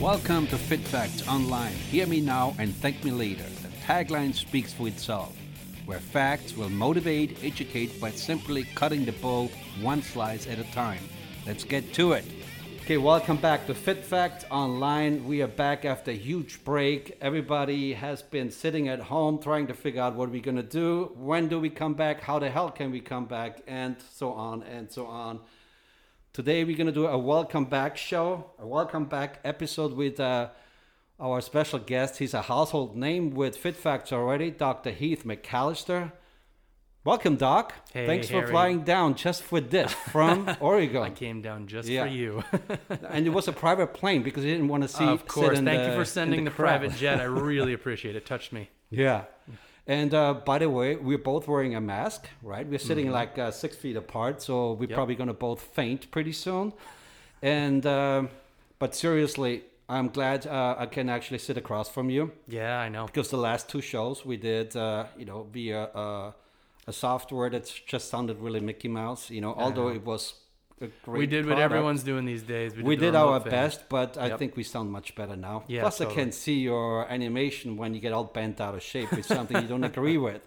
Welcome to Fit Facts Online. Hear me now and thank me later. The tagline speaks for itself, where facts will motivate, educate by simply cutting the bull one slice at a time. Let's get to it. Okay, welcome back to Fit Fact Online. We are back after a huge break. Everybody has been sitting at home trying to figure out what we're going to do. When do we come back? How the hell can we come back? And so on and so on. Today we're going to do a welcome back show, a welcome back episode with uh, our special guest. He's a household name with Fit Facts already, Dr. Heath McAllister. Welcome, Doc. Hey, Thanks for flying down just for this from Oregon. I came down just Yeah. for you. and it was a private plane because he didn't want to see. of course. Thank the- you for sending the, crowd. private jet. I really appreciate it. Touched me. Yeah. And uh, by the way, we're both wearing a mask, right? We're sitting like uh, six feet apart, so we're Mm-hmm. Yep. probably going to both faint pretty soon. And um, but seriously, I'm glad uh, I can actually sit across from you Yeah, I know. because the last two shows we did, uh, you know, via uh, a software that just sounded really Mickey Mouse. You know, although it was. We did what product. everyone's doing these days. We the did our thing. best, but I Yep. think we sound much better now. Yeah, Plus, I can see your animation when you get all bent out of shape with something you don't agree with.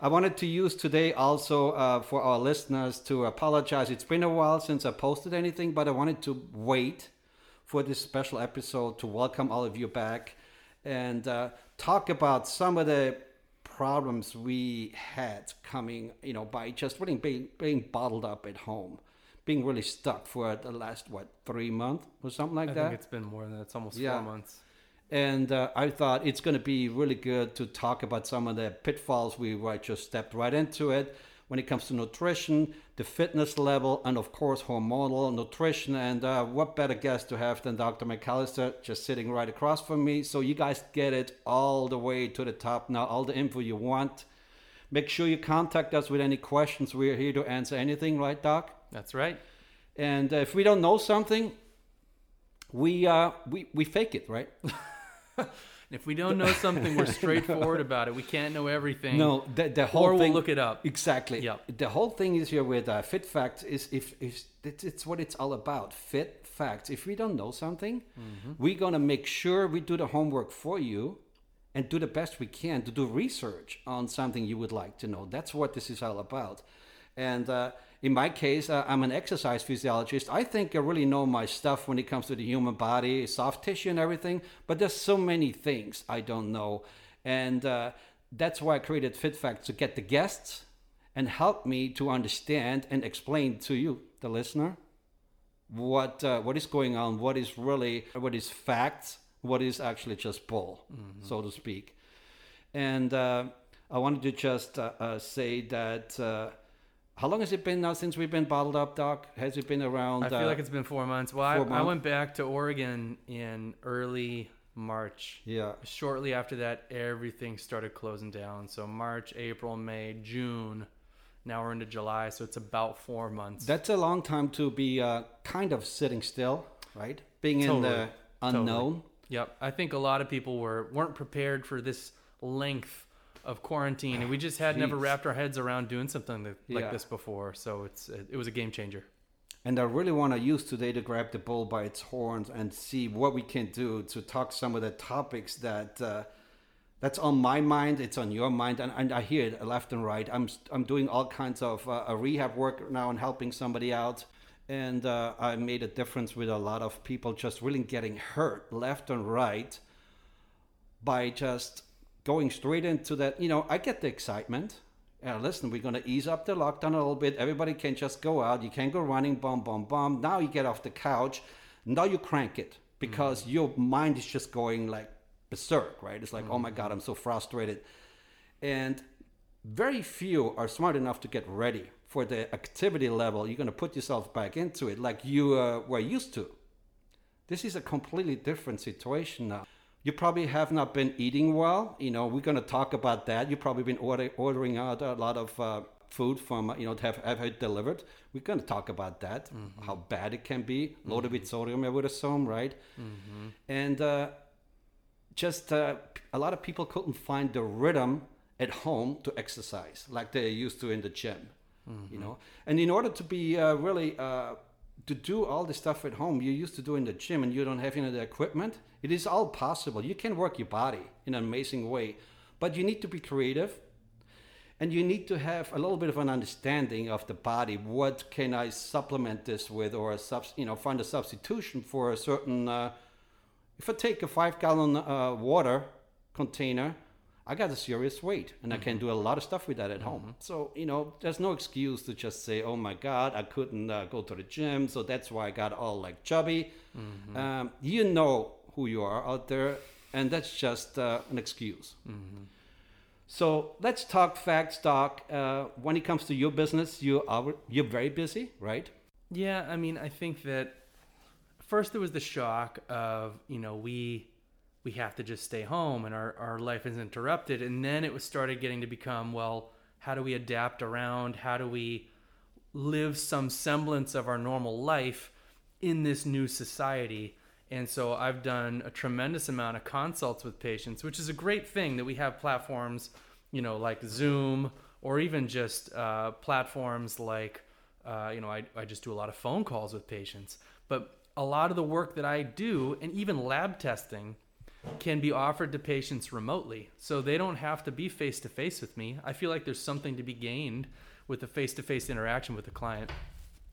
I wanted to use today also uh, for our listeners to apologize. It's been a while since I posted anything, but I wanted to wait for this special episode to welcome all of you back and uh, talk about some of the problems we had coming, you know, by just really being, being bottled up at home, being really stuck for the last, what, three months or something like I that. I think it's been more than that. It's almost Yeah. four months. And uh, I thought it's going to be really good to talk about some of the pitfalls. We right, just stepped right into it when it comes to nutrition, the fitness level, and of course, hormonal nutrition. And uh, what better guest to have than Dr. McAllister just sitting right across from me? So you guys get it all the way to the top now, all the info you want. Make sure you contact us with any questions. We're here to answer anything, right, Doc? That's right. And uh, if we don't know something, we uh, we we fake it, right? If we don't know something, we're straightforward about it. We can't know everything. No, the, the whole Or we'll thing. look it up. Exactly. Yep. The whole thing is here with uh, fit facts is if, if it's, it's what it's all about. Fit facts. If we don't know something, Mm-hmm. we're gonna make sure we do the homework for you, and do the best we can to do research on something you would like to know. That's what this is all about. And uh, in my case, uh, I'm an exercise physiologist. I think I really know my stuff when it comes to the human body, soft tissue, and everything. But there's so many things I don't know, and uh, that's why I created Fit Facts to get the guests and help me to understand and explain to you, the listener, what uh, what is going on, what is really what is facts, what is actually just bull, so to speak. And uh, I wanted to just uh, uh, say that. How long has it been now since we've been bottled up, Doc? Has it been around? I feel uh, like it's been four months. Well, four I, I went back to Oregon in early March. yeah. Shortly after that, everything started closing down. So March, April, May, June. Now we're into July, so it's about four months. That's a long time to be uh, kind of sitting still, right? Being in the Totally. unknown. Yep, I think a lot of people were weren't prepared for this length of quarantine, and we just had never wrapped our heads around doing something that, like Yeah. this before. So it's it, was a game changer. And I really want to use today to grab the bull by its horns and see what we can do to talk some of the topics that uh, that's on my mind. It's on your mind, and, and I hear it left and right. I'm I'm doing all kinds of uh, a rehab work now and helping somebody out, and uh, I made a difference with a lot of people just really getting hurt left and right by just going straight into that. You know, I get the excitement. Yeah, listen, we're going to ease up the lockdown a little bit. Everybody can just go out. You can go running, bum, bum, bum. Now you get off the couch. Now you crank it because mm. your mind is just going like berserk, right? It's like, oh my God, mm. I'm so frustrated. And very few are smart enough to get ready for the activity level. You're going to put yourself back into it like you uh, were used to. This is a completely different situation now. You probably have not been eating well. You know, we're going to talk about that. You've probably been order, ordering out a lot of uh, food from, you know, to have, have it delivered. We're going to talk about that, how bad it can be, loaded with sodium, I would assume, right? And uh, just uh, a lot of people couldn't find the rhythm at home to exercise like they used to in the gym, you know. And in order to be uh, really uh, to do all the stuff at home you used to do in the gym and you don't have any of the equipment, it is all possible. You can work your body in an amazing way, but you need to be creative and you need to have a little bit of an understanding of the body. What can I supplement this with, or a you know, find a substitution for a certain. Uh, if I take a five gallon uh, water container, I got a serious weight, and I can do a lot of stuff with that at home. So you know, there's no excuse to just say, "Oh my God, I couldn't uh, go to the gym, so that's why I got all like chubby." Um, you know who you are out there, and that's just uh, an excuse. So let's talk facts, Doc. Uh, when it comes to your business, you are you're very busy, right? Yeah, I mean, I think that first there was the shock of, you know, we we have to just stay home and our, our life is interrupted. And then it was started getting to become, well, how do we adapt around? How do we live some semblance of our normal life in this new society? And so I've done a tremendous amount of consults with patients, which is a great thing that we have platforms, you know, like Zoom or even just uh, platforms like, uh, you know, I, I just do a lot of phone calls with patients. But a lot of the work that I do, and even lab testing, can be offered to patients remotely. So they don't have to be face to face with me. I feel like there's something to be gained with the face to face interaction with the client.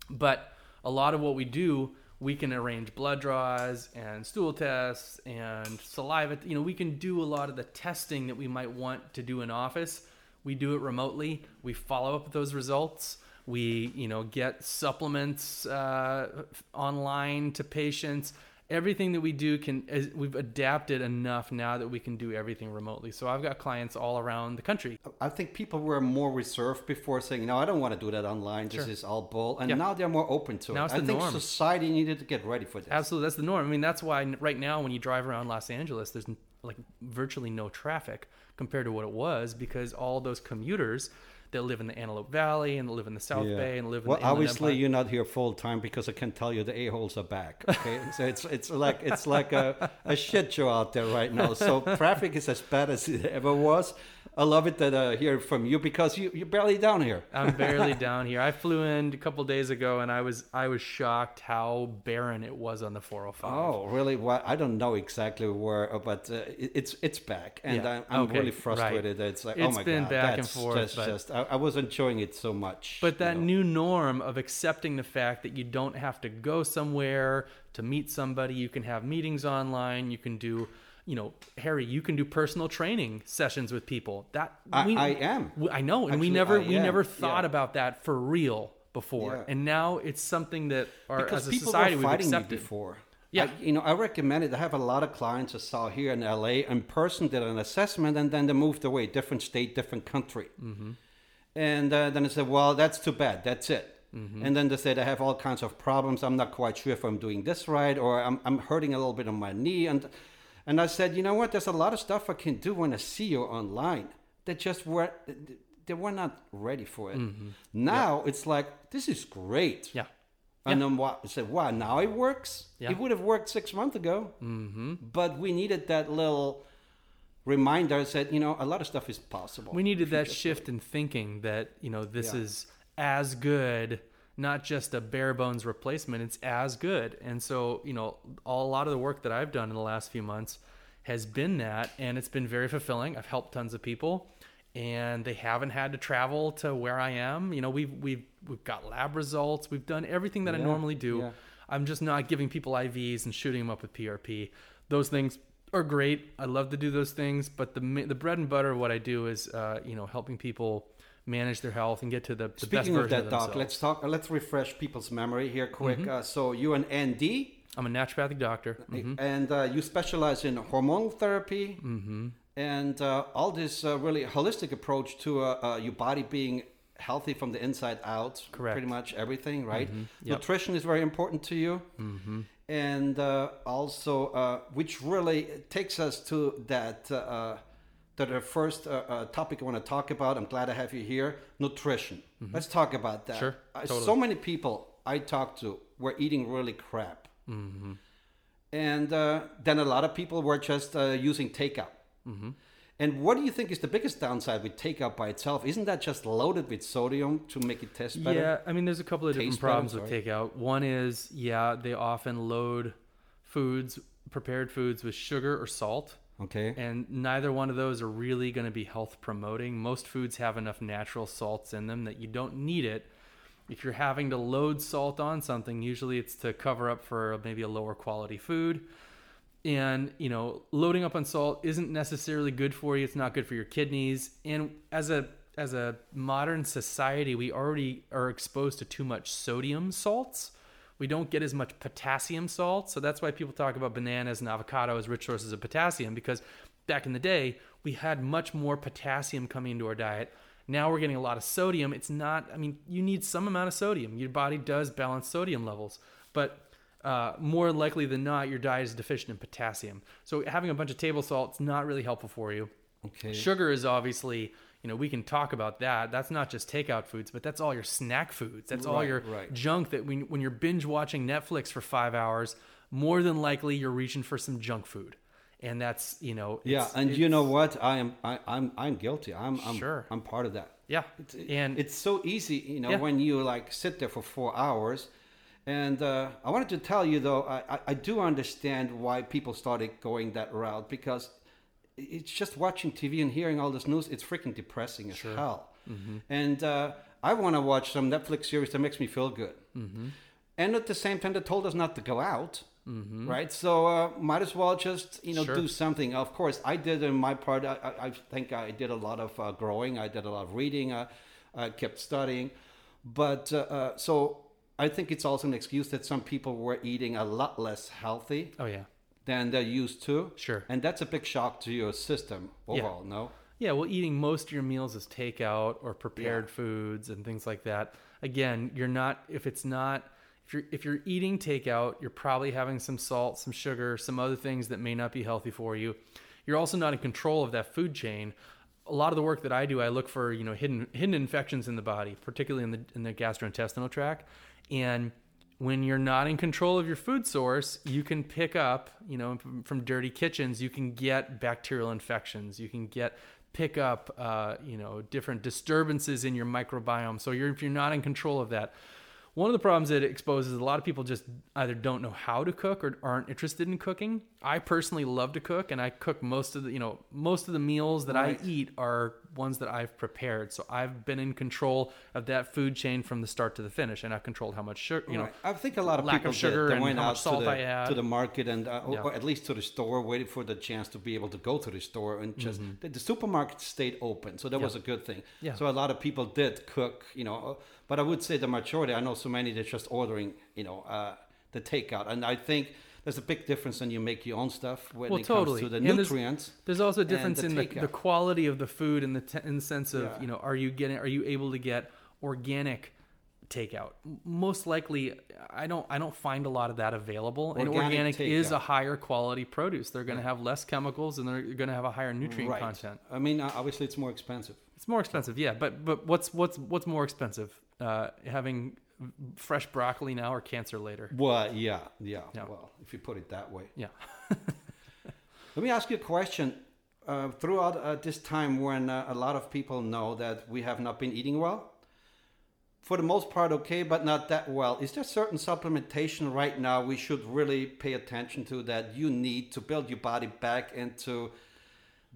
But a lot of what we do, we can arrange blood draws and stool tests and saliva. You know, we can do a lot of the testing that we might want to do in office. We do it remotely. We follow up with those results. We, you know, get supplements uh, online to patients. Everything that we do can is, we've adapted enough now that we can do everything remotely. So I've got clients all around the country. I think people were more reserved before saying, "No, I don't want to do that online. This Sure. is all bull." And Yeah. now they're more open to Now it. I think norm. society needed to get ready for this. Absolutely, that's the norm. I mean, that's why right now when you drive around Los Angeles, there's like virtually no traffic compared to what it was because all those commuters that live in the Antelope Valley and live in the South Yeah. Bay and live in well, obviously Empire. you're not here full time because I can tell you the a holes are back. Okay, so it's it's like it's like a, a shit show out there right now. So traffic is as bad as it ever was. I love it that I hear from you because you you're barely down here. I'm barely down here. I flew in a couple days ago and I was I was shocked how barren it was on the 405. Oh, really? Well, I don't know exactly where, uh, but uh, it's it's back, and Yeah. I'm, I'm Okay, really right. frustrated. It's like, oh It's my been god, back and forth, Just, but- just I, I was enjoying it so much. But you that know. new norm of accepting the fact that you don't have to go somewhere to meet somebody, you can have meetings online, you can do, you know, Harry, you can do personal training sessions with people. That I, we- I am. we- I know, and we never I we am, never thought yeah. about that for real before, Yeah. and now it's something that our because as a society we've accepted. before. Yeah. I, you know, I recommend it. I have a lot of clients I saw here in LA in person, did an assessment, and then they moved away, different state, different country. Mm-hmm. And uh, then I said, well, that's too bad. That's it. Mm-hmm. And then they said, I have all kinds of problems. I'm not quite sure if I'm doing this right, or I'm, I'm hurting a little bit on my knee. And and I said, you know what? There's a lot of stuff I can do when I see you online. They just were they were not ready for it. Now it's like this is great. Mm-hmm. Yeah. And then what? I said, wow, now it works? Yeah. It would have worked six months ago. Mm-hmm. But we needed that little reminder that you know, a lot of stuff is possible. We needed that shift in thinking that, you know, this Yeah. is as good, not just a bare bones replacement, it's as good. And so, you know, all, a lot of the work that I've done in the last few months has been that, and it's been very fulfilling. I've helped tons of people. And they haven't had to travel to where I am. You know, we've we've we've got lab results. We've done everything that I normally do. yeah. I'm just not giving people IVs and shooting them up with PRP. Those things are great. I love to do those things, but the the bread and butter of what I do is, uh, you know, helping people manage their health and get to the, the best Speaking of that, of Doc, let's talk. uh, Let's refresh people's memory here, quick. Mm-hmm. Uh, so you're an ND, I'm a naturopathic doctor. Mhm. and uh, you specialize in hormonal therapy Mm-hmm. and uh, all this uh, really holistic approach to uh, uh, your body being healthy from the inside out. Correct. Mm-hmm. Pretty much everything, right? Yep. Nutrition is very important to you. Mm-hmm. And uh, also, uh, which really takes us to that. To the first uh, uh, topic I want to talk about. I'm glad I have you here. Nutrition. Let's talk about that. Mm-hmm. Sure, Uh, totally. So many people I talked to were eating really crap. And uh, then a lot of people were just uh, using takeout. Mm-hmm. And what do you think is the biggest downside with takeout by itself? Isn't that just loaded with sodium to make it taste better? Yeah, I mean, there's a couple of different Taste better, problems with sorry. takeout. One is, yeah, they often load foods, prepared foods, with sugar or salt. Okay. And neither one of those are really going to be health promoting. Most foods have enough natural salts in them that you don't need it. If you're having to load salt on something, usually it's to cover up for maybe a lower quality food. And, you know, loading up on salt isn't necessarily good for you. It's not good for your kidneys. And as a as a modern society, we already are exposed to too much sodium salts. We don't get as much potassium salt. So that's why people talk about bananas and avocado as rich sources of potassium because back in the day, we had much more potassium coming into our diet. Now we're getting a lot of sodium. It's not, I mean, you need some amount of sodium. Your body does balance sodium levels, but uh, more likely than not, your diet is deficient in potassium. So having a bunch of table salt is not really helpful for you. Okay. Sugar is obviously, you know, we can talk about that. That's not just takeout foods, but that's all your snack foods. That's all your right. junk that when, when you're binge watching Netflix for five hours, more than likely you're reaching for some junk food. And that's, you know, Yeah, and you know what? I am I, I'm I'm guilty. I'm I'm Sure. I'm part of that. yeah. It's, And it's so easy, you know, Yeah. when you like sit there for four hours. And uh, I wanted to tell you though, I, I, I do understand why people started going that route because it's just watching TV and hearing all this news. It's freaking depressing as hell. Mm-hmm. And uh, I want to watch some Netflix series that makes me feel good. Mm-hmm. And at the same time, they told us not to go out. Right, so uh, might as well just you know Sure. do something. Of course, I did in my part. I, I, I think I did a lot of uh, growing. I did a lot of reading. Uh, I kept studying, but uh, uh, so I think it's also an excuse that some people were eating a lot less healthy oh yeah. Than they're used to. Sure. and that's a big shock to your system overall. No, Yeah, well, eating most of your meals as takeout or prepared foods and things like that. Again, you're not if it's not if you're if you're eating takeout, you're probably having some salt, some sugar, some other things that may not be healthy for you. You're also not in control of that food chain. A lot of the work that I do, I look for you know hidden hidden infections in the body, particularly in the in the gastrointestinal tract, and when you're not in control of your food source, you can pick up, you know, from, dirty kitchens, you can get bacterial infections. You can get pick up, uh, you know, different disturbances in your microbiome. So you're if you're not in control of that. One of the problems that it exposes a lot of people just either don't know how to cook or aren't interested in cooking. I personally love to cook, and I cook most of the you know most of the meals that Right. I eat are ones that I've prepared. So I've been in control of that food chain from the start to the finish, and I've controlled how much sugar you know I think a lot of people of sugar did. They and went out salt to, the, I add. to the market and uh, Yeah. or at least to the store, waited for the chance to be able to go to the store and just the, the supermarket stayed open, so that was a good thing. Mm-hmm. Yeah. So a lot of people did cook, you know, uh, but I would say the majority. I know so many that's just ordering, you know, uh, the takeout, and I think. There's a big difference when you make your own stuff when Well, it totally. comes to the And nutrients. There's also a difference the in the, the quality of the food and the te- in the sense of Yeah. you know are you getting are you able to get organic takeout most likely i don't i don't find a lot of that available and Organic organic is a higher quality produce they're going to have less chemicals and they're going to have a higher nutrient right. content I mean, uh, obviously, it's more expensive. it's more expensive yeah but but what's what's what's more expensive uh, having fresh broccoli now or cancer later Well, yeah, yeah. Yeah. Well, if you put it that way. yeah Let me ask you a question. Uh, throughout uh, this time when uh, a lot of people know that we have not been eating well, for the most part, okay, but not that well, is there certain supplementation right now we should really pay attention to that you need to build your body back into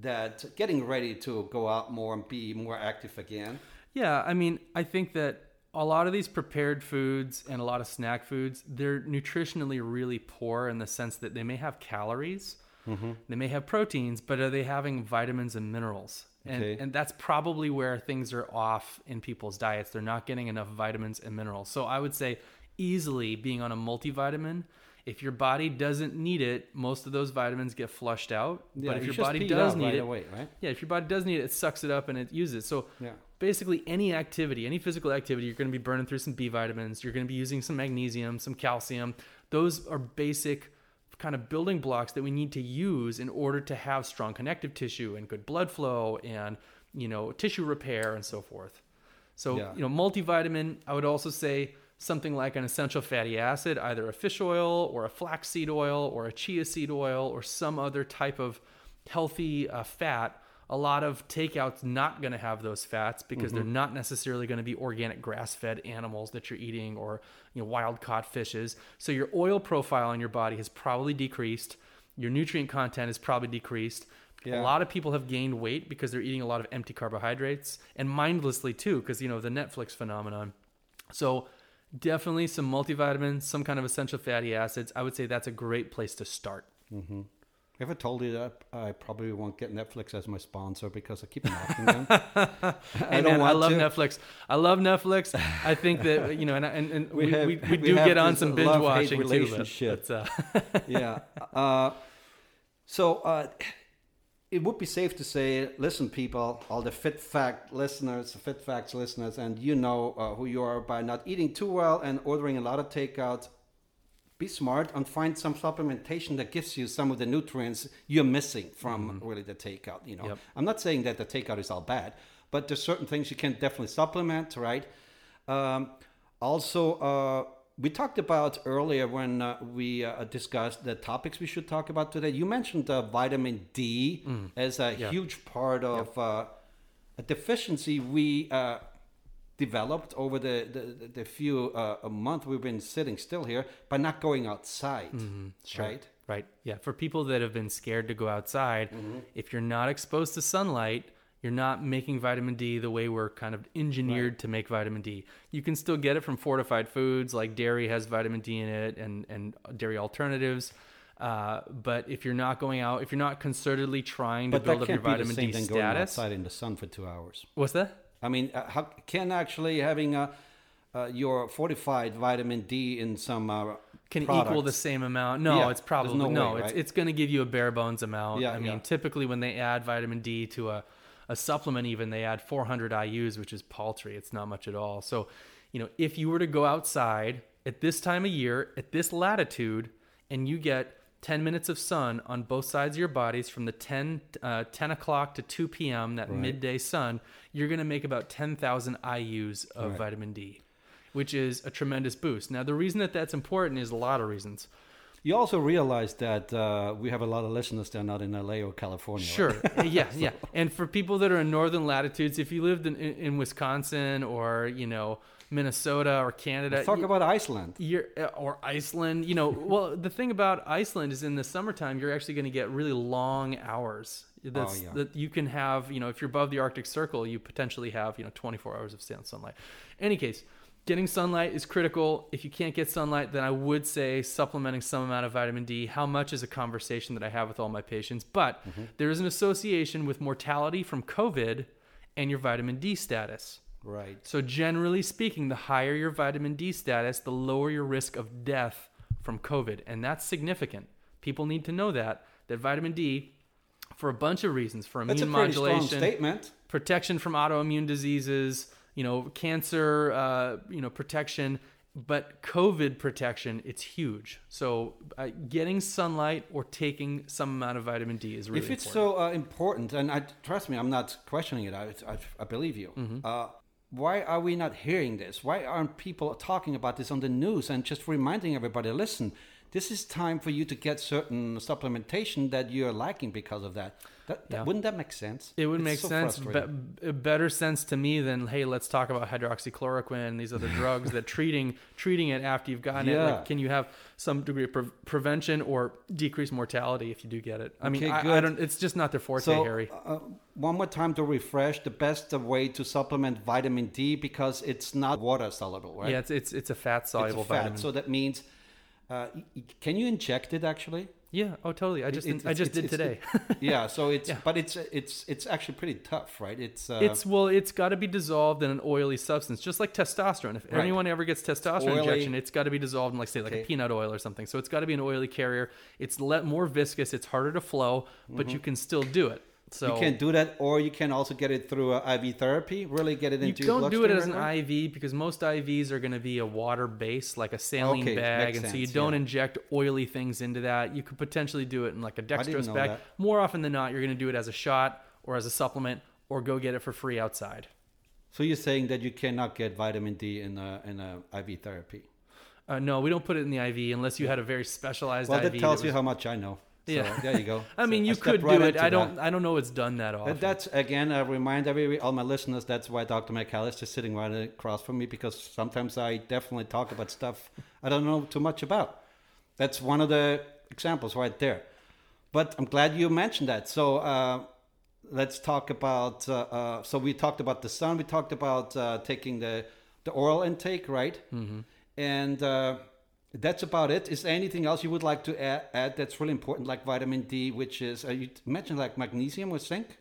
that getting ready to go out more and be more active again? Yeah, I mean, I think that a lot of these prepared foods and a lot of snack foods, they're nutritionally really poor in the sense that they may have calories, mm-hmm. they may have proteins, but are they having vitamins and minerals? And, Okay. and that's probably where things are off in people's diets. They're not getting enough vitamins and minerals. So I would say easily being on a multivitamin, if your body doesn't need it, most of those vitamins get flushed out. Yeah, but if you your body does need right it, away, right? yeah, if your body does need it, it sucks it up and it uses it. So Yeah. Basically any activity, any physical activity, you're going to be burning through some B vitamins. You're going to be using some magnesium, some calcium. Those are basic kind of building blocks that we need to use in order to have strong connective tissue and good blood flow and you know tissue repair and so forth. So Yeah. you know multivitamin, I would also say something like an essential fatty acid, either a fish oil or a flaxseed oil or a chia seed oil or some other type of healthy uh, fat a lot of takeouts not going to have those fats because they're mm-hmm. not necessarily going to be organic grass-fed animals that you're eating or you know wild caught fishes. So your oil profile in your body has probably decreased. Your nutrient content is probably decreased. Yeah. A lot of people have gained weight because they're eating a lot of empty carbohydrates and mindlessly too because you know the Netflix phenomenon. So definitely some multivitamins, some kind of essential fatty acids. I would say that's a great place to start. Mm-hmm. If I told you that, I probably won't get Netflix as my sponsor because I keep knocking them. I Hey, man, I love Netflix. I love Netflix. I think that you know, and and, and we, We have- we, we, do get on some binge watching too. But, but, uh, yeah. Uh, so uh, it would be safe to say, listen, people, all the Fit Fact listeners, Fit Facts listeners, and you know uh, who you are by not eating too well and ordering a lot of takeout. Be smart and find some supplementation that gives you some of the nutrients you're missing from really the takeout. You know, Yep. I'm not saying that the takeout is all bad, but there's certain things you can definitely supplement, right? Um, also, uh, we talked about earlier when uh, we uh, discussed the topics we should talk about today. You mentioned uh, vitamin D as a Yeah. huge part of uh, a deficiency we uh, developed over the, the, the few uh, a month we've been sitting still here by not going outside, right? Right. Yeah. For people that have been scared to go outside, Mm-hmm. if you're not exposed to sunlight, you're not making vitamin D the way we're kind of engineered to make vitamin D. You can still get it from fortified foods, like dairy has vitamin D in it, and and dairy alternatives. Uh, but if you're not going out, if you're not concertedly trying to But build up your can't be the vitamin D thing going outside in the sun for two hours. what's that? I mean, uh, how can actually having a, uh, your fortified vitamin D in some uh, can equal the same amount. No, Yeah, it's probably no no. way, it's right? it's going to give you a bare bones amount. Yeah, I mean, yeah. typically when they add vitamin D to a a supplement, even they add 400 IU's, which is paltry. It's not much at all. So, you know, if you were to go outside at this time of year, at this latitude, and you get 10 minutes of sun on both sides of your bodies from the 10, uh, 10 o'clock to 2 p.m., that midday sun, you're going to make about 10,000 IU's of Right. vitamin D, which is a tremendous boost. Now, the reason that that's important is a lot of reasons. You also realize that uh, we have a lot of listeners that are not in LA or California. right? Sure. yeah, yeah. And for people that are in northern latitudes, if you lived in, in, in Wisconsin or, you know, Minnesota or Canada, Let's talk y- about Iceland. uh, or Iceland, you know, well, the thing about Iceland is in the summertime, you're actually going to get really long hours. That's, yeah. That you can have, you know, if you're above the Arctic Circle, you potentially have, you know, 24 hours of sun- sunlight. Any case, getting sunlight is critical. If you can't get sunlight, then I would say supplementing some amount of vitamin D. How much is a conversation that I have with all my patients, but there is an association with mortality from COVID and your vitamin D status. Right. So, generally speaking, the higher your vitamin D status, the lower your risk of death from COVID. And that's significant. People need to know that, that vitamin D, for a bunch of reasons, for That's a immune modulation, protection from autoimmune diseases, you know, cancer, uh, you know, protection, but COVID protection, it's huge. So, uh, getting sunlight or taking some amount of vitamin D is really if it's important. so uh, important, and I trust me, I'm not questioning it. I, I, I believe you. Mm-hmm. Uh, why are we not hearing this? Why aren't people talking about this on the news and just reminding everybody? Listen, this is time for you to get certain supplementation that you're lacking because of that. That, that Yeah. wouldn't that make sense? It would It's make so sense, be, better sense to me than hey, let's talk about hydroxychloroquine, these other drugs that treating treating it after you've gotten it. Yeah. Like, can you have some degree of pre- prevention or decrease mortality if you do get it? I mean, Okay, I, I don't. It's just not their forte, So, Harry. uh, one more time to refresh the best way to supplement vitamin D because it's not water soluble, right? Yeah, it's it's it's a fat soluble vitamin. So that means, uh, can you inject it actually? yeah. Oh, totally. I just It's- I just did it's- today. yeah. So it's Yeah. but it's it's it's actually pretty tough, right? It's uh, it's well, it's got to be dissolved in an oily substance, just like testosterone. If Right. anyone ever gets testosterone Oily. injection, it's got to be dissolved in, like say, like Okay. a peanut oil or something. So it's got to be an oily carrier. It's let more viscous. It's harder to flow, but you can still do it. So you can't do that, or you can also get it through uh, IV therapy. Really get it into your don't do it as an. IV because most IVs are going to be a water base, like a saline Okay, bag, and so you don't yeah. inject oily things into that. You could potentially do it in like a dextrose bag. that. More often than not, you're going to do it as a shot or as a supplement, or go get it for free outside. So you're saying that you cannot get vitamin D in a in a IV therapy? Uh, no, we don't put it in the IV unless you had a very specialized Well, IV. that tells that you how much I know. So Yeah. there you go. I So mean, you stepped could right do it. I don't. I don't know it's done that often. That's again I remind every all my listeners. That's why Dr. McAllister is sitting right across from me because sometimes I definitely talk about stuff I don't know too much about. That's one of the examples right there. But I'm glad you mentioned that. So uh, let's talk about. Uh, uh, so we talked about the sun. We talked about uh, taking the the oral intake, right? Mm-hmm. And uh, that's about it. Is there anything else you would like to add, add that's really important, like vitamin D, which is uh, you mentioned like magnesium or zinc?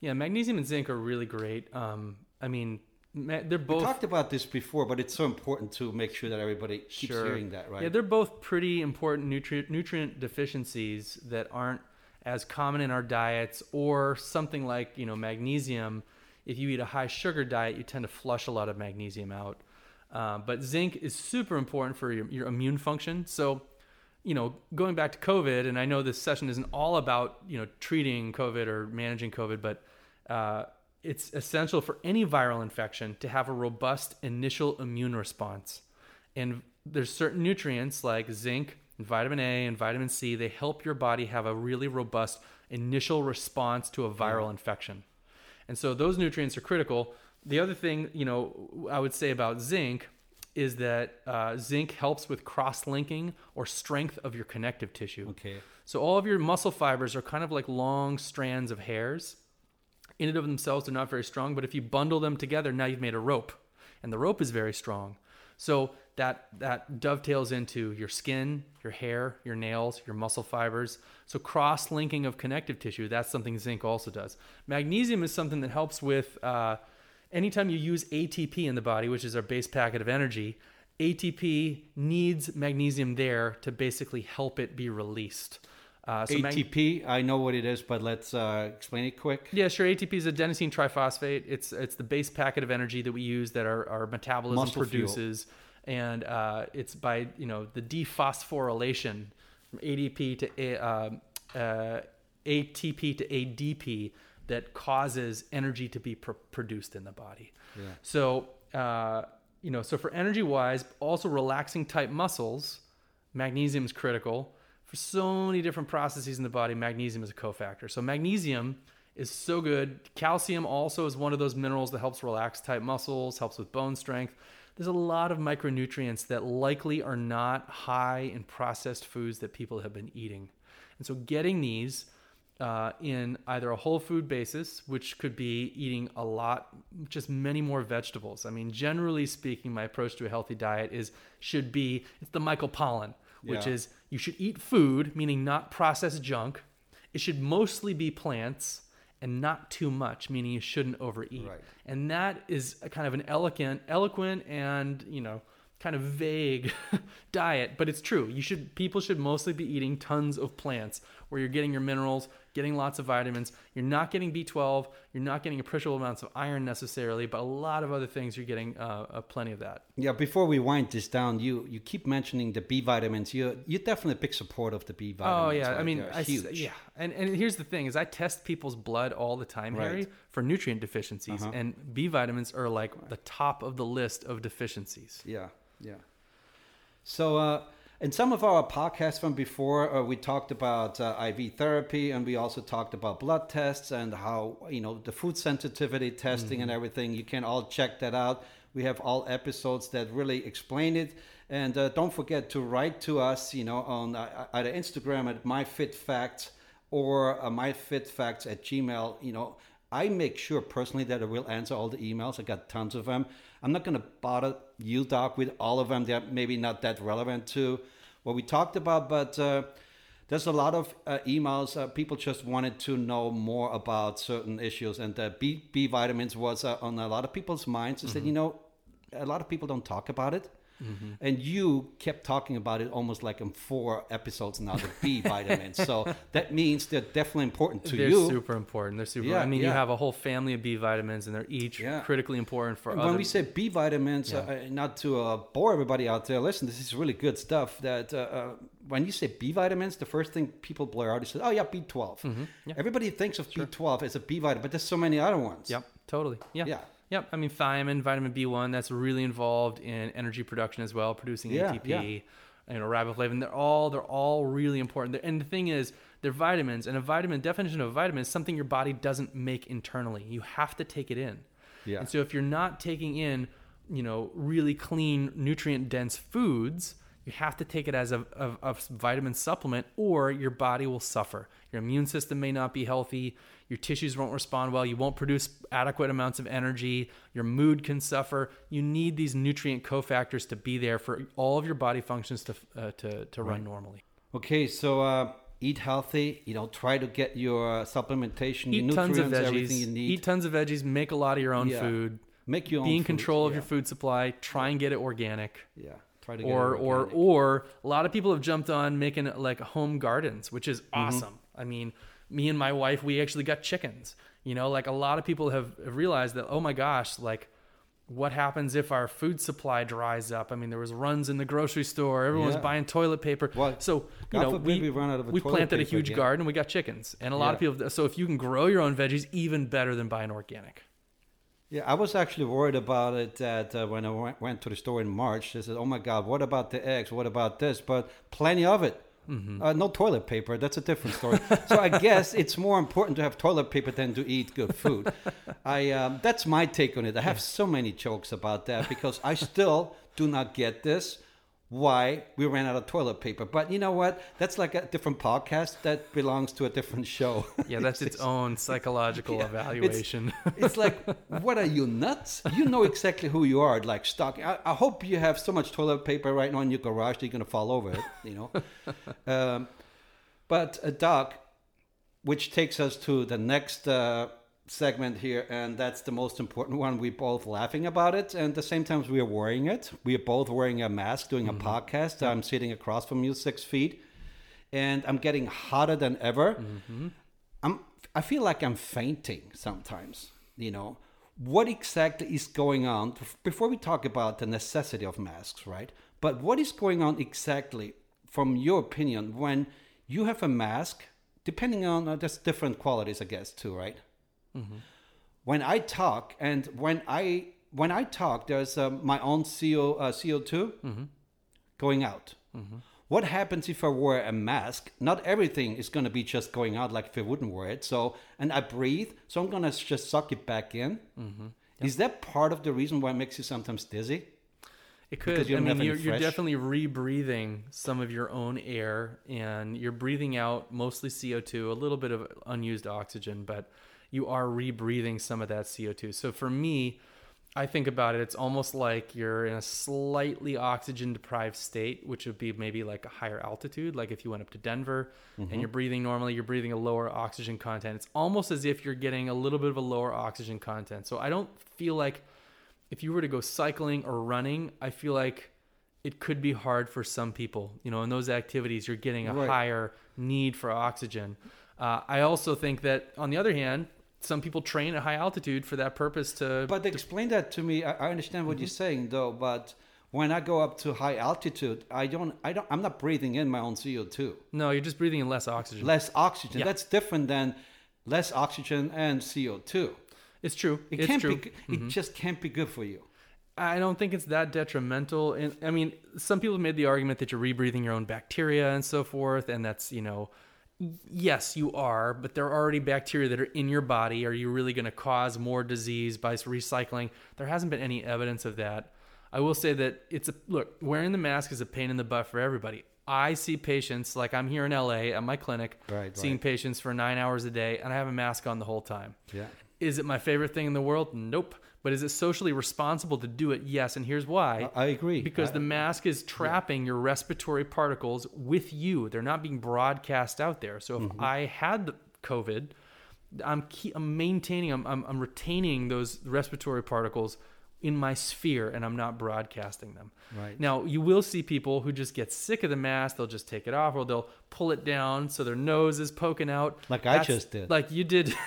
yeah, magnesium and zinc are really great. Um, I mean, they're both. We talked about this before, but it's so important to make sure that everybody keeps Sure. hearing that, right? Yeah, they're both pretty important nutrient nutrient deficiencies that aren't as common in our diets, or something like you know magnesium. If you eat a high sugar diet, you tend to flush a lot of magnesium out. Uh, but zinc is super important for your, your immune function. So, you know, going back to COVID, and I know this session isn't all about you know treating COVID or managing COVID, but uh, it's essential for any viral infection to have a robust initial immune response. And there's certain nutrients like zinc and vitamin A and vitamin C, they help your body have a really robust initial response to a viral infection. And so those nutrients are critical. The other thing, you know, I would say about zinc is that uh, zinc helps with cross linking or strength of your connective tissue. okay. So all of your muscle fibers are kind of like long strands of hairs. In and of themselves, they're not very strong, but if you bundle them together, now you've made a rope, and the rope is very strong. So that that dovetails into your skin, your hair, your nails, your muscle fibers. So cross linking of connective tissue, that's something zinc also does. Magnesium is something that helps with uh, anytime you use ATP in the body, which is our base packet of energy. ATP needs magnesium there to basically help it be released. Uh, so mag- ATP, I know what it is, but let's uh, explain it quick. yeah, sure. ATP is adenosine triphosphate. It's it's the base packet of energy that we use that our, our metabolism Muscle fuel. produces, and uh, it's by you know the dephosphorylation from ADP to A, uh, uh, ATP to ADP that causes energy to be pr- produced in the body. Yeah. So uh, you know, so for energy wise, also relaxing type muscles, magnesium is critical for so many different processes in the body. Magnesium is a cofactor. So magnesium is so good. Calcium also is one of those minerals that helps relax type muscles, helps with bone strength. There's a lot of micronutrients that likely are not high in processed foods that people have been eating. And so getting these uh, in either a whole food basis, which could be eating a lot, just many more vegetables. I mean, generally speaking, my approach to a healthy diet is should be it's the Michael Pollan, which Yeah. is you should eat food, meaning not processed junk. It should mostly be plants and not too much, meaning you shouldn't overeat. Right. And that is a kind of an eloquent, eloquent, and you know, kind of vague diet, but it's true. You should people should mostly be eating tons of plants where you're getting your minerals, getting lots of vitamins. You're not getting B12. You're not getting appreciable amounts of iron necessarily, but a lot of other things you're getting uh, uh, plenty of that. Yeah, before we wind this down, you you keep mentioning the B vitamins. You you're definitely a big support of the B vitamins. Oh yeah, I mean, I huge. yeah, and and here's the thing: is I test people's blood all the time, Right. Harry, for nutrient deficiencies, Uh-huh. and B vitamins are like the top of the list of deficiencies. Yeah, yeah. So, uh, in some of our podcasts from before, uh, we talked about uh, IV therapy, and we also talked about blood tests and how you know the food sensitivity testing and everything. You can all check that out. We have all episodes that really explain it. And uh, don't forget to write to us, you know, on uh, either Instagram at myfitfacts or uh, myfitfacts at gmail. You know, I make sure personally that I will answer all the emails. I got tons of them. I'm not going to bother you, Doc, with all of them. They're maybe not that relevant to what we talked about, but uh, there's a lot of uh, emails. Uh, people just wanted to know more about certain issues, and uh, B, B vitamins was uh, on a lot of people's minds. They said, you know, a lot of people don't talk about it. And you kept talking about it almost like in four episodes now, the B vitamins. So that means they're definitely important to you. They're super important. They're super. Yeah, I mean, you have a whole family of B vitamins, and they're each Yeah. critically important for And other. when we say B vitamins, uh, uh, not to uh, bore everybody out there, listen, this is really good stuff. That uh, uh, when you say B vitamins, the first thing people blur out is, oh yeah, B 12 Mm-hmm. yeah. Everybody thinks of B twelve as a B vitamin, but there's so many other ones. Yep, totally. Yeah. Yeah. Yep. I mean, thiamine, vitamin B1, that's really involved in energy production as well, producing Yeah, ATP. you know, riboflavin. They're all they're all really important. And the thing is, they're vitamins, and a vitamin definition of a vitamin is something your body doesn't make internally. You have to take it in. Yeah. And so if you're not taking in, you know, really clean, nutrient dense foods, you have to take it as a, a, a vitamin supplement, or your body will suffer. Your immune system may not be healthy. Your tissues won't respond well. You won't produce adequate amounts of energy. Your mood can suffer. You need these nutrient cofactors to be there for all of your body functions to uh, to, to run normally. Okay, so uh, eat healthy. You know, try to get your uh, supplementation, Eat your tons of nutrients, veggies. everything you need. Eat tons of veggies. Make a lot of your own Yeah. food. Make your own Be in food, control of yeah. your food supply. Try and get it organic. Yeah, try to or or or a lot of people have jumped on making like home gardens, which is Mm-hmm. awesome. I mean, me and my wife, we actually got chickens. You know, like a lot of people have have realized that. Oh my gosh, like what happens if our food supply dries up? I mean, there was runs in the grocery store. Everyone was Yeah. buying toilet paper. Well, so you know, we, we run out of we planted a huge again. garden. We got chickens, and a lot of people. So if you can grow your own veggies, even better than buying organic. Yeah, I was actually worried about it that uh, when I went, went to the store in March, they said, "Oh my God, what about the eggs? What about this?" But plenty of it. Mm-hmm. Uh, no toilet paper. That's a different story. so I guess it's more important to have toilet paper than to eat good food. I um, that's my take on it. I have so many jokes about that because I still do not get this. Why we ran out of toilet paper? But you know what? That's like a different podcast that belongs to a different show. Yeah, that's its own psychological Yeah, evaluation. it's like, what are you nuts? You know exactly who you are. Like stock. I, I hope you have so much toilet paper right now in your garage that you're gonna fall over it. You know. um, but uh, Doc, which takes us to the next uh, segment here, and that's the most important one. We're both laughing about it, and at the same time we are wearing it. We are both wearing a mask, doing a podcast. I'm sitting across from you, six feet, and I'm getting hotter than ever. I'm I feel like I'm fainting sometimes, you know. What exactly is going on before we talk about the necessity of masks, right? But what is going on exactly from your opinion when you have a mask depending on uh, there's different qualities I guess too, right? When I talk and when I when I talk there's uh, my own CO uh, CO2 going out. What happens if I wear a mask? Not everything is going to be just going out like if I wouldn't wear it. So, and I breathe, so I'm going to just suck it back in. Is that part of the reason why it makes you sometimes dizzy? It could. I mean, you're, you're definitely rebreathing some of your own air, and you're breathing out mostly CO2, a little bit of unused oxygen, but you are rebreathing some of that CO2. So for me, I think about it, it's almost like you're in a slightly oxygen deprived state, which would be maybe like a higher altitude. Like if you went up to Denver Mm-hmm. and you're breathing normally, you're breathing a lower oxygen content. It's almost as if you're getting a little bit of a lower oxygen content. So I don't feel like if you were to go cycling or running, I feel like it could be hard for some people. You know, in those activities, you're getting a Right. higher need for oxygen. Uh, I also think that, on the other hand, some people train at high altitude for that purpose to. But explain that to me. I, I understand what you're Mm-hmm. saying though, but when I go up to high altitude, I don't, I don't, I'm not breathing in my own CO2. no, you're just breathing in less oxygen. Less oxygen. Yeah. That's different than less oxygen and CO2. it's true. It it's can't true. Mm-hmm. be. It just can't be good for you. I don't think it's that detrimental. And I mean, some people have made the argument that you're rebreathing your own bacteria and so forth, and that's you know, yes, you are, but there are already bacteria that are in your body. Are you really going to cause more disease by recycling? There hasn't been any evidence of that. I will say that it's a look. Wearing the mask is a pain in the butt for everybody. I see patients like I'm here in LA at my clinic, Right, seeing right. patients for nine hours a day, and I have a mask on the whole time. Yeah. Is it my favorite thing in the world? Nope. But is it socially responsible to do it? Yes. And here's why. I agree. Because I- the mask is trapping your respiratory particles with you. They're not being broadcast out there. So if Mm-hmm. I had COVID, I'm, keep, I'm maintaining, I'm, I'm, I'm retaining those respiratory particles in my sphere and I'm not broadcasting them. Right. Now, you will see people who just get sick of the mask. They'll just take it off or they'll pull it down so their nose is poking out. Like I just did. Like you did.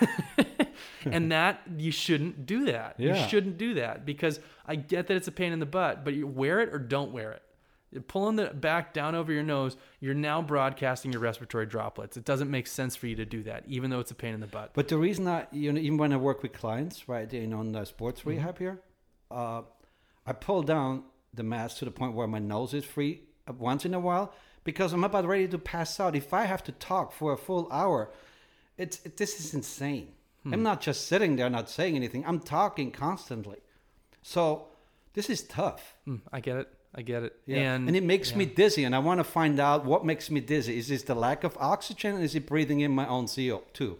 and that, you shouldn't do that. Yeah. You shouldn't do that because I get that it's a pain in the butt, but you wear it or don't wear it. You're pulling the back down over your nose, you're now broadcasting your respiratory droplets. It doesn't make sense for you to do that, even though it's a pain in the butt. But the reason I, you know, even when I work with clients, right, in on the sports Mm-hmm. rehab here, uh, I pull down the mask to the point where my nose is free once in a while because I'm about ready to pass out. If I have to talk for a full hour, it's it, this is insane. Hmm. I'm not just sitting there not saying anything. I'm talking constantly. So this is tough. Mm, I get it. I get it. Yeah. And, And, it makes me dizzy, and I want to find out what makes me dizzy. Is this the lack of oxygen? Is it breathing in my own CO2?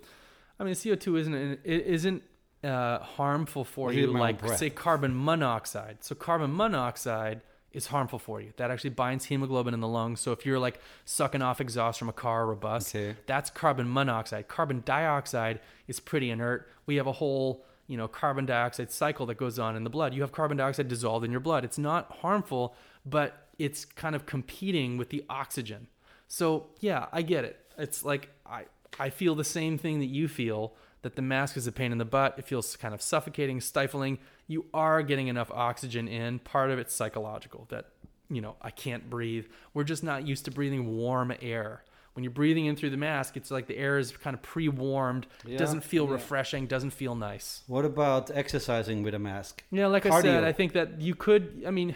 I mean, CO two isn't it isn't uh, harmful for you like say carbon monoxide. So carbon monoxide is harmful for you. That actually binds hemoglobin in the lungs. So if you're like sucking off exhaust from a car or a bus, Okay. that's carbon monoxide. Carbon dioxide is pretty inert. We have a whole you know carbon dioxide cycle that goes on in the blood. You have carbon dioxide dissolved in your blood. It's not harmful, but it's kind of competing with the oxygen. So yeah, I get it. It's like I I feel the same thing that you feel that the mask is a pain in the butt. It feels kind of suffocating, stifling. You are getting enough oxygen in. Part of it's psychological that you know I can't breathe. We're just not used to breathing warm air. When you're breathing in through the mask, it's like the air is kind of pre-warmed. Yeah, doesn't feel yeah. refreshing. Doesn't feel nice. What about exercising with a mask? Yeah, like I said, I think that you could. I mean,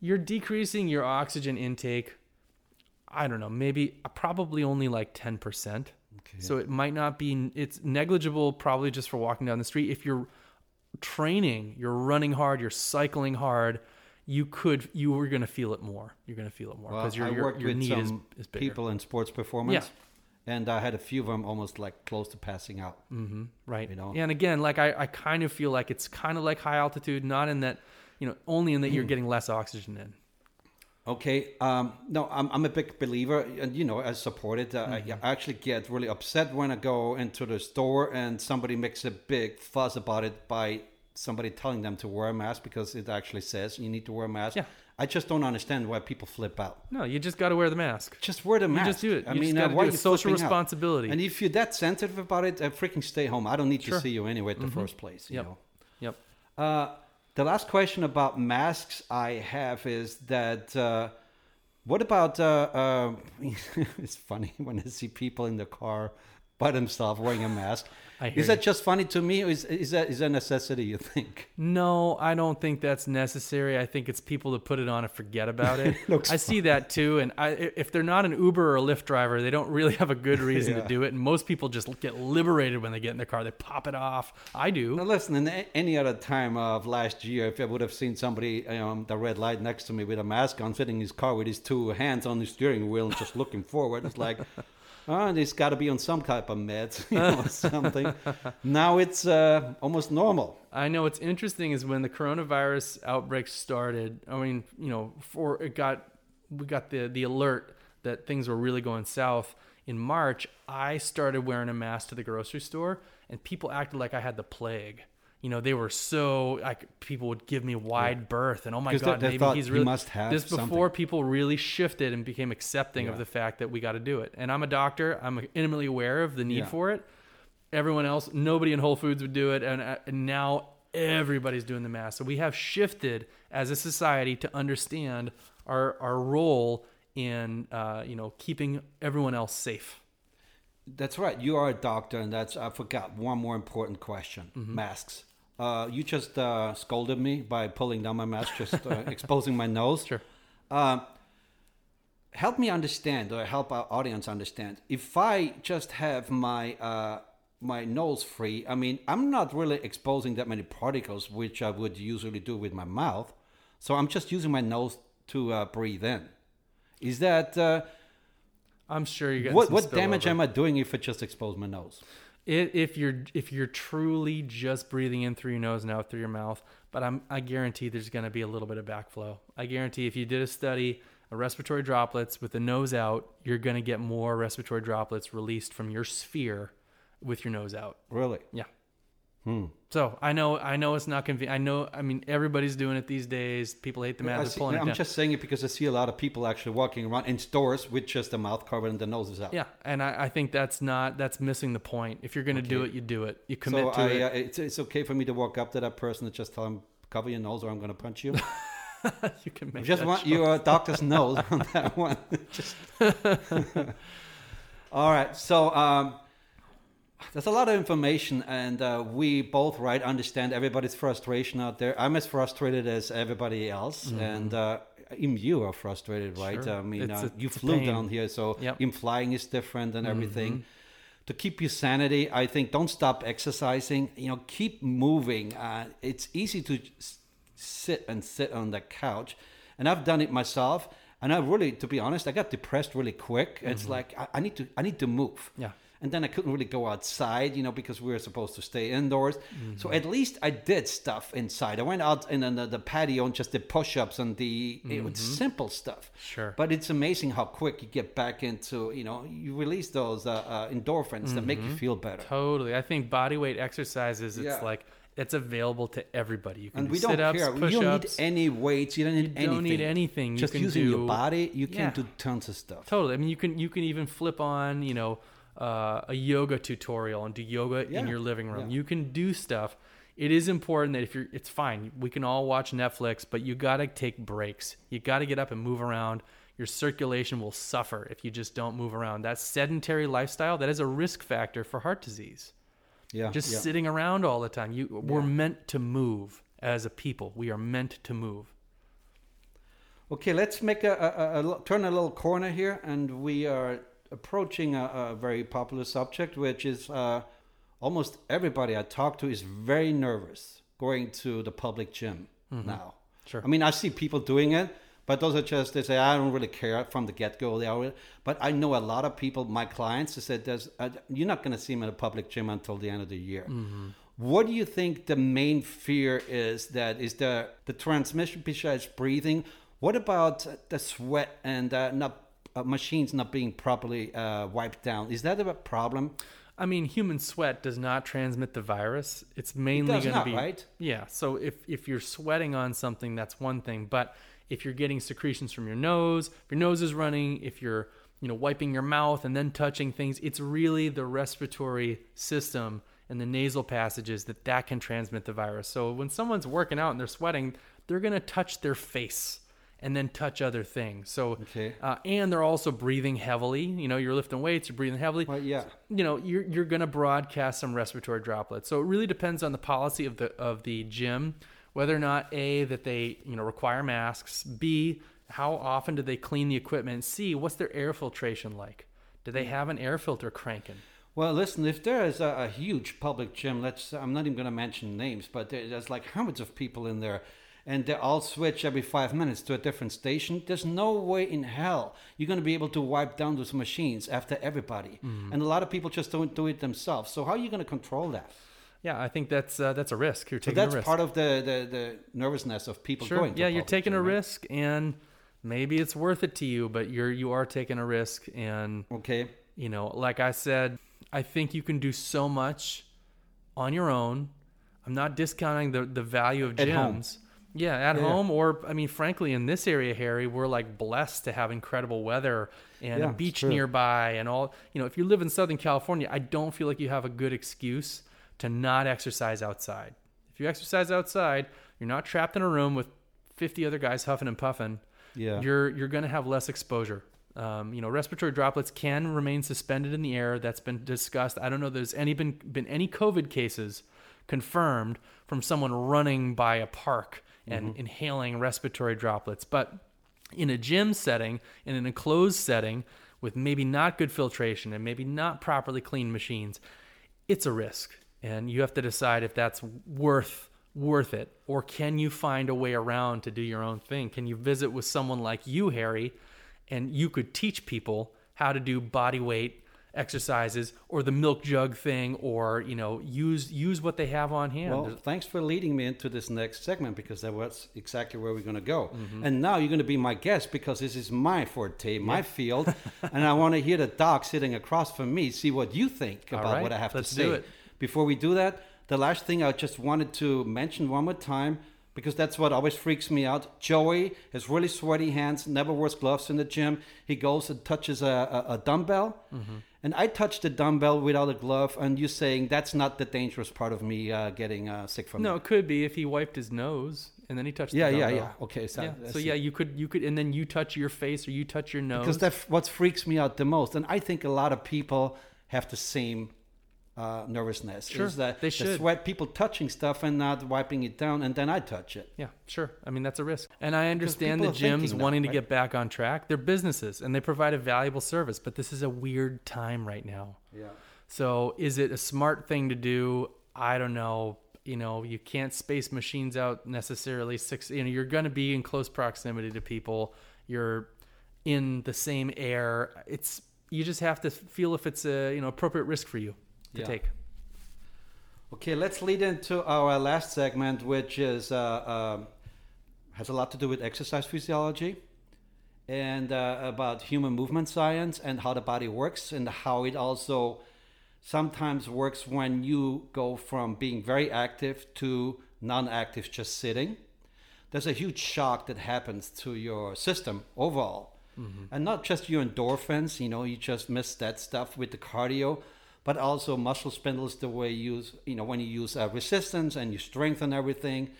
you're decreasing your oxygen intake. I don't know, maybe probably only like ten percent. Okay. So it might not be. It's negligible, probably just for walking down the street. If you're training, you're running hard, you're cycling hard, you could. You are going to feel it more. You're going to feel it more Well, because your your, your need is, is bigger. people in sports performance, Yeah. and I had a few of them almost like close to passing out. hmm right. you know? And again, like I, I kind of feel like it's kind of like high altitude, not in that, you know, only in that you're getting less oxygen in. Okay. Um, no, I'm, I'm a big believer, and you know, I support it. Uh, Mm-hmm. I actually get really upset when I go into the store and somebody makes a big fuss about it by somebody telling them to wear a mask because it actually says you need to wear a mask. Yeah. I just don't understand why people flip out. No, you just got to wear the mask. Just wear the You mask. just do it. I You mean, uh, why do social flipping out? responsibility. And if you're that sensitive about it, uh, freaking stay home. I don't need Sure. to see you anyway at the first place. You Yep. know. Yep. Uh, the last question about masks I have is that uh, what about? Uh, uh, it's funny when I see people in the car by themselves wearing a mask. Is that just funny to me, or is, is that is that a necessity? You think? No, I don't think that's necessary. I think it's people to put it on and forget about it. Looks I see that too, and I, if they're not an Uber or a Lyft driver, they don't really have a good reason Yeah. to do it. And most people just get liberated when they get in their car. They pop it off. I do. Now listen, in any other time of last year, if I would have seen somebody um, the red light next to me with a mask on, sitting in his car with his two hands on the steering wheel and just looking forward, it's like, oh, he's got to be on some type of meds, you know, something. Now it's uh, almost normal. I know what's interesting is when the coronavirus outbreak started. I mean, you know, for it got we got the the alert that things were really going south in March. I started wearing a mask to the grocery store, and people acted like I had the plague. You know, they were so like people would give me wide berth, and oh my god, they maybe thought he's he really must have this before people really shifted and became accepting of the fact that we got to do it. And I'm a doctor; I'm intimately aware of the need Yeah. for it. Everyone else nobody in whole foods would do it and, uh, and now everybody's doing the mask so we have shifted as a society to understand our our role in uh, you know keeping everyone else safe That's right. You are a doctor, and that's I forgot one more important question: Mm-hmm. masks. Uh, you just uh, scolded me by pulling down my mask, just uh, exposing my nose. Sure. Um, help me understand, or help our audience understand. If I just have my uh, my nose free, I mean, I'm not really exposing that many particles, which I would usually do with my mouth. So I'm just using my nose to uh, breathe in. Is that uh, i'm sure you get what? What damage am I doing if I just expose my nose? I- if you're if you're truly just breathing in through your nose and out through your mouth but i'm i guarantee there's going to be a little bit of backflow i guarantee if you did a study of respiratory droplets with the nose out you're going to get more respiratory droplets released from your sphere with your nose out Really? yeah Hmm. So i know i know it's not convenient i know i mean everybody's doing it these days people hate the mask they're see- pulling it I'm down just saying it because I see a lot of people actually walking around in stores with just the mouth covered and the nose is out. yeah and I, I think that's not that's missing the point if you're going to do it you do it you commit so to I, it Uh, it's, it's okay for me to walk up to that person and just tell him cover your nose or I'm going to punch you. you can make just want choice. your doctor's nose on that one. just all right. So um, there's a lot of information, and uh, we both right understand everybody's frustration out there. I'm as frustrated as everybody else, Mm-hmm. and uh, even you are frustrated, right? Sure. I mean, uh, a- you flew down here, so Yep. in flying is different and everything. Mm-hmm. To keep your sanity, I think don't stop exercising. You know, keep moving. Uh, it's easy to sit and sit on the couch, and I've done it myself. And I really, to be honest, I got depressed really quick. It's like I, I need to, I need to move. Mm-hmm. Yeah. And then I couldn't really go outside, you know, because we were supposed to stay indoors. So Mm-hmm. at least I did stuff inside. I went out in the, the patio and just did push-ups and the it was simple stuff. Mm-hmm. Sure. But it's amazing how quick you get back into, you know, you release those uh, uh, endorphins that make you Mm-hmm. feel better. Totally. I think body weight exercises, it's Yeah. like it's available to everybody. You can And do we don't sit-ups, care. You don't need any weights. You don't need You anything. don't need anything. You Just can using do, your body, you can Yeah. do tons of stuff. Totally. I mean, you can you can even flip on you know uh, a yoga tutorial and do yoga Yeah. in your living room. Yeah. You can do stuff. It is important that if you're, it's fine. We can all watch Netflix, but you got to take breaks. You got to get up and move around. Your circulation will suffer if you just don't move around. That sedentary lifestyle that is a risk factor for heart disease. Yeah. Just yeah. sitting around all the time. You we're meant to move as a people. We are meant to move. Okay, let's make a, a, a, a turn a little corner here, and we are approaching a, a very popular subject, which is uh, almost everybody I talk to is very nervous going to the public gym now. Sure. I mean, I see people doing it, but those are just they say I don't really care from the get go. They are, but I know a lot of people, my clients, who said there's uh, you're not going to see them in a public gym until the end of the year. What do you think the main fear is? That is the the transmission besides breathing. What about the sweat and uh, not uh, machines not being properly uh, wiped down? Is that a problem? I mean, human sweat does not transmit the virus. It's mainly does going to not, be right? Yeah. So if if you're sweating on something, that's one thing. But if you're getting secretions from your nose, if your nose is running, if you're you know wiping your mouth and then touching things, it's really the respiratory system and the nasal passages that that can transmit the virus. So when someone's working out and they're sweating, they're going to touch their face and then touch other things. So Okay. uh, and they're also breathing heavily. You know, you're lifting weights, you're breathing heavily Well, yeah. you know you're you're going to broadcast some respiratory droplets. So it really depends on the policy of the of the gym, whether or not a that they you know require masks, b how often do they clean the equipment, c what's their air filtration like. Do they have an air filter cranking? Well, listen, if there is a, a huge public gym, let's I'm not even going to mention names, but there's like hundreds of people in there and they all switch every 5 minutes to a different station, there's no way in hell you're going to be able to wipe down those machines after everybody. And a lot of people just don't do it themselves. So how are you going to control that? Yeah, I think that's uh, that's a risk. You're So taking that's a risk. part of the, the, the nervousness of people sure. going to Yeah, you're taking a risk, and maybe it's worth it to you, but you're you are taking a risk, and Okay. you know, like I said, I think you can do so much on your own. I'm not discounting the the value of gyms. Yeah, at Yeah. home, or I mean, frankly, in this area, Harry, we're like blessed to have incredible weather and Yeah, a beach nearby, and all. You know, if you live in Southern California, I don't feel like you have a good excuse to not exercise outside. If you exercise outside, you're not trapped in a room with 50 other guys huffing and puffing Yeah. you're you're going to have less exposure. Um, you know, respiratory droplets can remain suspended in the air. That's been discussed. I don't know. There's any been been any COVID cases confirmed from someone running by a park and mm-hmm. inhaling respiratory droplets, but in a gym setting, in an enclosed setting with maybe not good filtration and maybe not properly cleaned machines, it's a risk. And you have to decide if that's worth worth it or can you find a way around to do your own thing? Can you visit with someone like you, Harry, and you could teach people how to do body weight exercises or the milk jug thing or, you know, use use what they have on hand. Well, There's- thanks for leading me into this next segment because that was exactly where we're going to go. Mm-hmm. And now you're going to be my guest because this is my forte, my field, and I want to hear the doc sitting across from me see what you think about right, what I have to say. do it. Before we do that, the last thing I just wanted to mention one more time because that's what always freaks me out. Joey has really sweaty hands, never wears gloves in the gym. He goes and touches a, a, a dumbbell. Mm-hmm. And I touched the dumbbell without a glove, and you're saying that's not the dangerous part of me uh, getting uh, sick from no, it. it could be if he wiped his nose and then he touched Yeah, the yeah, yeah. Okay, so, yeah. So yeah, you could you could and then you touch your face or you touch your nose. because that's what freaks me out the most, and I think a lot of people have the same uh, nervousness. Sure, is that they the should. sweat, people touching stuff and not wiping it down, and then I touch it. Yeah, sure. I mean, that's a risk. And I understand the gyms thinking that, wanting to get back on track. They're businesses and they provide a valuable service, but this is a weird time right now. Yeah. So, is it a smart thing to do? I don't know. You know, you can't space machines out necessarily six, you know, you're going to be in close proximity to people. You're in the same air. It's you just have to feel if it's a, you know, appropriate risk for you to Yeah. take. Okay, let's lead into our last segment, which is uh, um has a lot to do with exercise physiology and uh, about human movement science and how the body works and how it also sometimes works when you go from being very active to non-active, just sitting. There's a huge shock that happens to your system overall. And not just your endorphins, you know, you just miss that stuff with the cardio, but also muscle spindles the way you use, you know, when you use uh, resistance and you strengthen everything.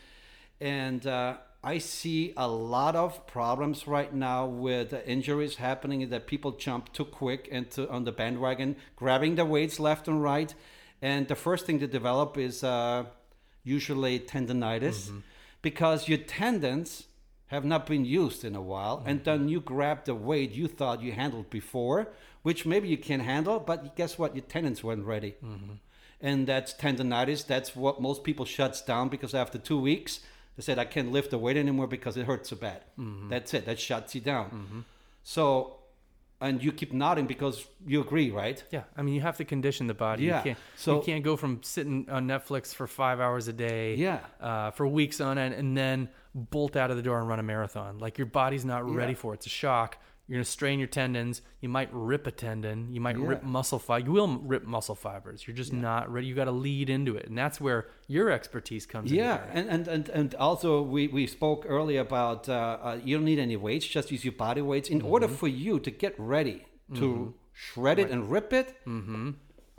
And uh, I see a lot of problems right now with injuries happening that people jump too quick into on the bandwagon, grabbing the weights left and right. And the first thing to develop is uh, usually tendonitis because your tendons have not been used in a while and then you grab the weight you thought you handled before which maybe you can handle but guess what your tendons weren't ready mm-hmm. and that's tendonitis that's what most people shuts down because after two weeks they said i can't lift the weight anymore because it hurts so bad mm-hmm. that's it that shuts you down mm-hmm. so and you keep nodding because you agree right Yeah, I mean, you have to condition the body. Yeah, You can't, so- you can't go from sitting on Netflix for five hours a day, Yeah. uh, for weeks on end, and then bolt out of the door and run a marathon. Like your body's not ready Yeah. for it. It's a shock. You're gonna strain your tendons. You might rip a tendon. You might rip muscle fiber. You will rip muscle fibers. You're just not ready. You got to lead into it, and that's where your expertise comes in. Yeah, and, and, and, and also we, we spoke earlier about uh, uh, you don't need any weights, just use your body weights. In order for you to get ready to shred it and rip it,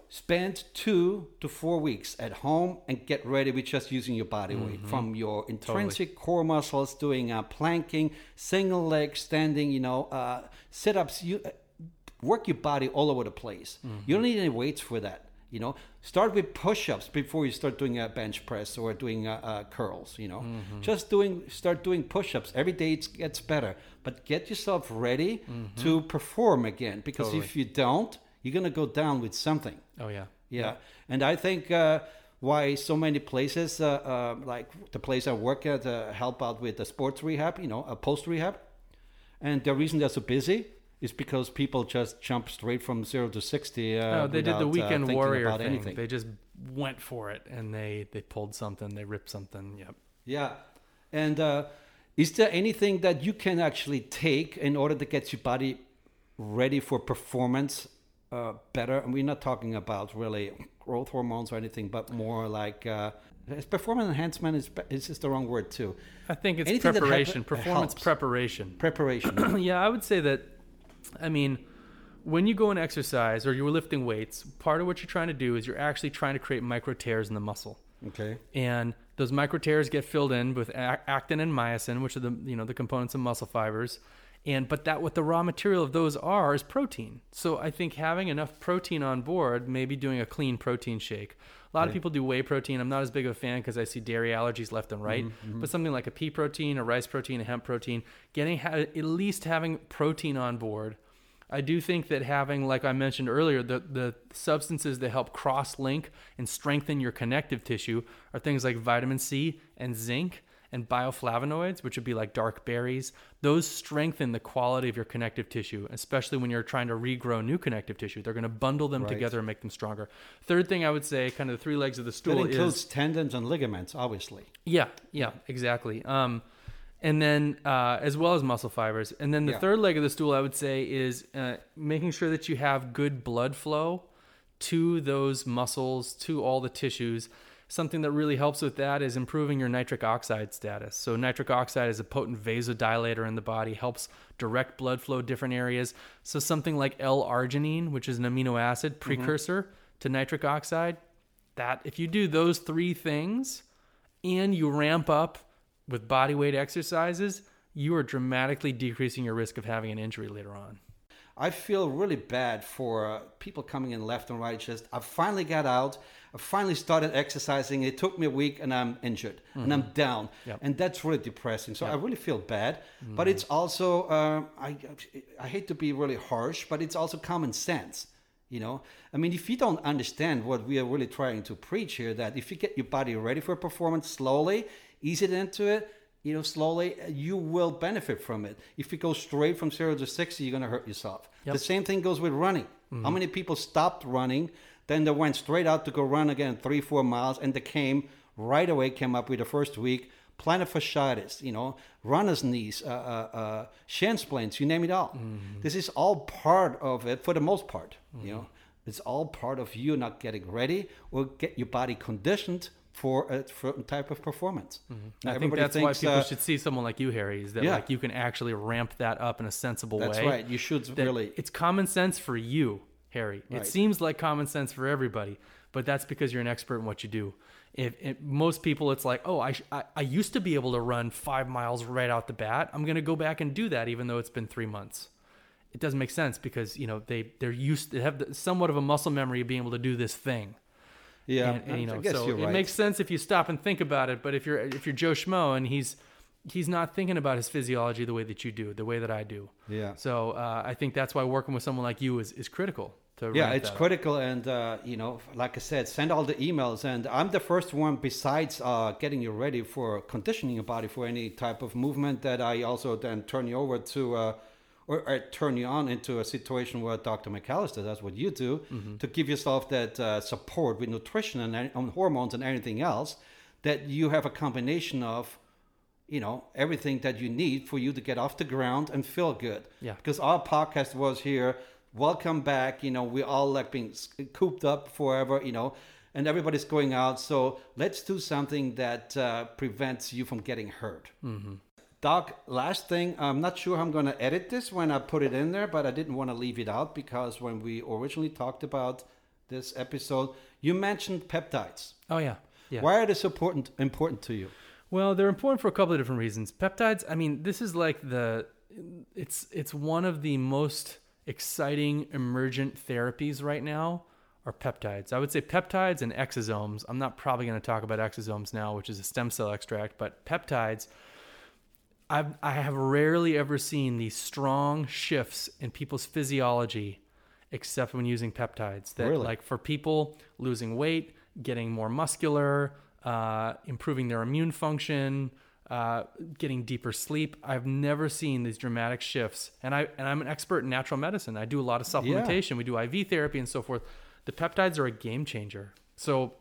spend two to four weeks at home and get ready with just using your body weight from your intrinsic core muscles, doing uh, planking, single leg standing, you know, uh, sit ups. You uh, work your body all over the place. You don't need any weights for that. You know, start with push-ups before you start doing a bench press or doing uh, uh, curls. You know, just doing start doing push-ups every day. It gets better, but get yourself ready to perform again. Because Totally. if you don't, you're gonna go down with something. Oh yeah. Yeah, and I think uh, why so many places, uh, uh, like the place I work at, uh, help out with the sports rehab, you know, a post rehab, and the reason they're so busy is because people just jump straight from zero to sixty. Uh, Oh, they did the uh, weekend warrior thing. anything. They just went for it, and they they pulled something. They ripped something. Yep. Yeah, and uh, is there anything that you can actually take in order to get your body ready for performance uh, better? And we're not talking about really growth hormones or anything, but more like uh, performance enhancement is is just the wrong word too. I think it's Anything preparation, performance helps. preparation. Preparation. yeah, I would say that. I mean, when you go and exercise or you're lifting weights, part of what you're trying to do is you're actually trying to create micro tears in the muscle, okay. and those micro tears get filled in with actin and myosin, which are the you know the components of muscle fibers. And but that what the raw material of those are is protein. So I think having enough protein on board, maybe doing a clean protein shake. A lot of people do whey protein. I'm not as big of a fan because I see dairy allergies left and right. Mm-hmm, mm-hmm. But something like a pea protein, a rice protein, a hemp protein, getting ha- at least having protein on board. I do think that having, like I mentioned earlier, the, the substances that help cross link and strengthen your connective tissue are things like vitamin C and zinc and bioflavonoids, which would be like dark berries. Those strengthen the quality of your connective tissue, especially when you're trying to regrow new connective tissue. They're going to bundle them Right. together and make them stronger. Third thing I would say, kind of the three legs of the That stool, includes is tendons and ligaments, obviously. yeah, yeah, exactly. Um, and then uh, as well as muscle fibers. And then the Yeah. third leg of the stool, I would say, is uh, making sure that you have good blood flow to those muscles, to all the tissues. Something that really helps with that is improving your nitric oxide status. So nitric oxide is a potent vasodilator in the body, helps direct blood flow different areas. So something like L-arginine, which is an amino acid mm-hmm. precursor to nitric oxide, that if you do those three things and you ramp up with body weight exercises, you are dramatically decreasing your risk of having an injury later on. I feel really bad for uh, people coming in left and right. Just I finally got out. I finally started exercising. It took me a week, and I'm injured, and I'm down, Yep. and that's really depressing. So I really feel bad. Mm-hmm. But it's also uh, I I hate to be really harsh, but it's also common sense. You know, I mean, if you don't understand what we are really trying to preach here, that if you get your body ready for performance slowly, ease it into it, you know, slowly, you will benefit from it. If you go straight from zero to 60, you're going to hurt yourself. Yep. The same thing goes with running. How many people stopped running, then they went straight out to go run again three, four miles, and they came right away, came up with the first week, plantar fasciitis, you know, runner's knees, uh, uh, uh, shin splints, you name it all. This is all part of it for the most part, you know. It's all part of you not getting ready or get your body conditioned for a certain type of performance. Now, I think that's why people uh, should see someone like you, Harry. Is that Yeah. like you can actually ramp that up in a sensible That's way? That's right. You should really. it's common sense for you harry Right. it seems like common sense for everybody but that's because you're an expert in what you do if, if most people it's like oh I, sh- I i used to be able to run five miles right out the bat i'm going to go back and do that even though it's been three months it doesn't make sense because you know they they're used to have the, somewhat of a muscle memory of being able to do this thing Yeah, and, and, you I know guess so you're it makes sense if you stop and think about it but if you're if you're joe schmo and he's he's not thinking about his physiology the way that you do the way that i do yeah. so uh, I think that's why working with someone like you is, is critical. To Yeah, it's critical, and uh, you know, like I said, send all the emails, and I'm the first one besides uh, getting you ready for conditioning your body for any type of movement that I also then turn you over to, uh, or, or turn you on into a situation where Dr. McAllister does what you do Mm-hmm. to give yourself that uh, support with nutrition and, and hormones and everything else that you have a combination of you know everything that you need for you to get off the ground and feel good Yeah. because our podcast was here welcome back you know we all like being cooped up forever you know and everybody's going out so let's do something that uh, prevents you from getting hurt mm-hmm. Doc last thing i'm not sure i'm going to edit this when i put it in there but i didn't want to leave it out because when we originally talked about this episode you mentioned peptides Oh yeah, yeah. why are they so important important to you Well, they're important for a couple of different reasons. Peptides. I mean, this is like the it's it's one of the most exciting emergent therapies right now are peptides. I would say peptides and exosomes. I'm not probably going to talk about exosomes now, which is a stem cell extract, but peptides. I've, I have rarely ever seen these strong shifts in people's physiology, except when using peptides. That Really? like for people losing weight, getting more muscular, uh, improving their immune function, uh, getting deeper sleep. I've never seen these dramatic shifts, and I and I'm an expert in natural medicine. I do a lot of supplementation. We do IV therapy and so forth. The peptides are a game changer. So,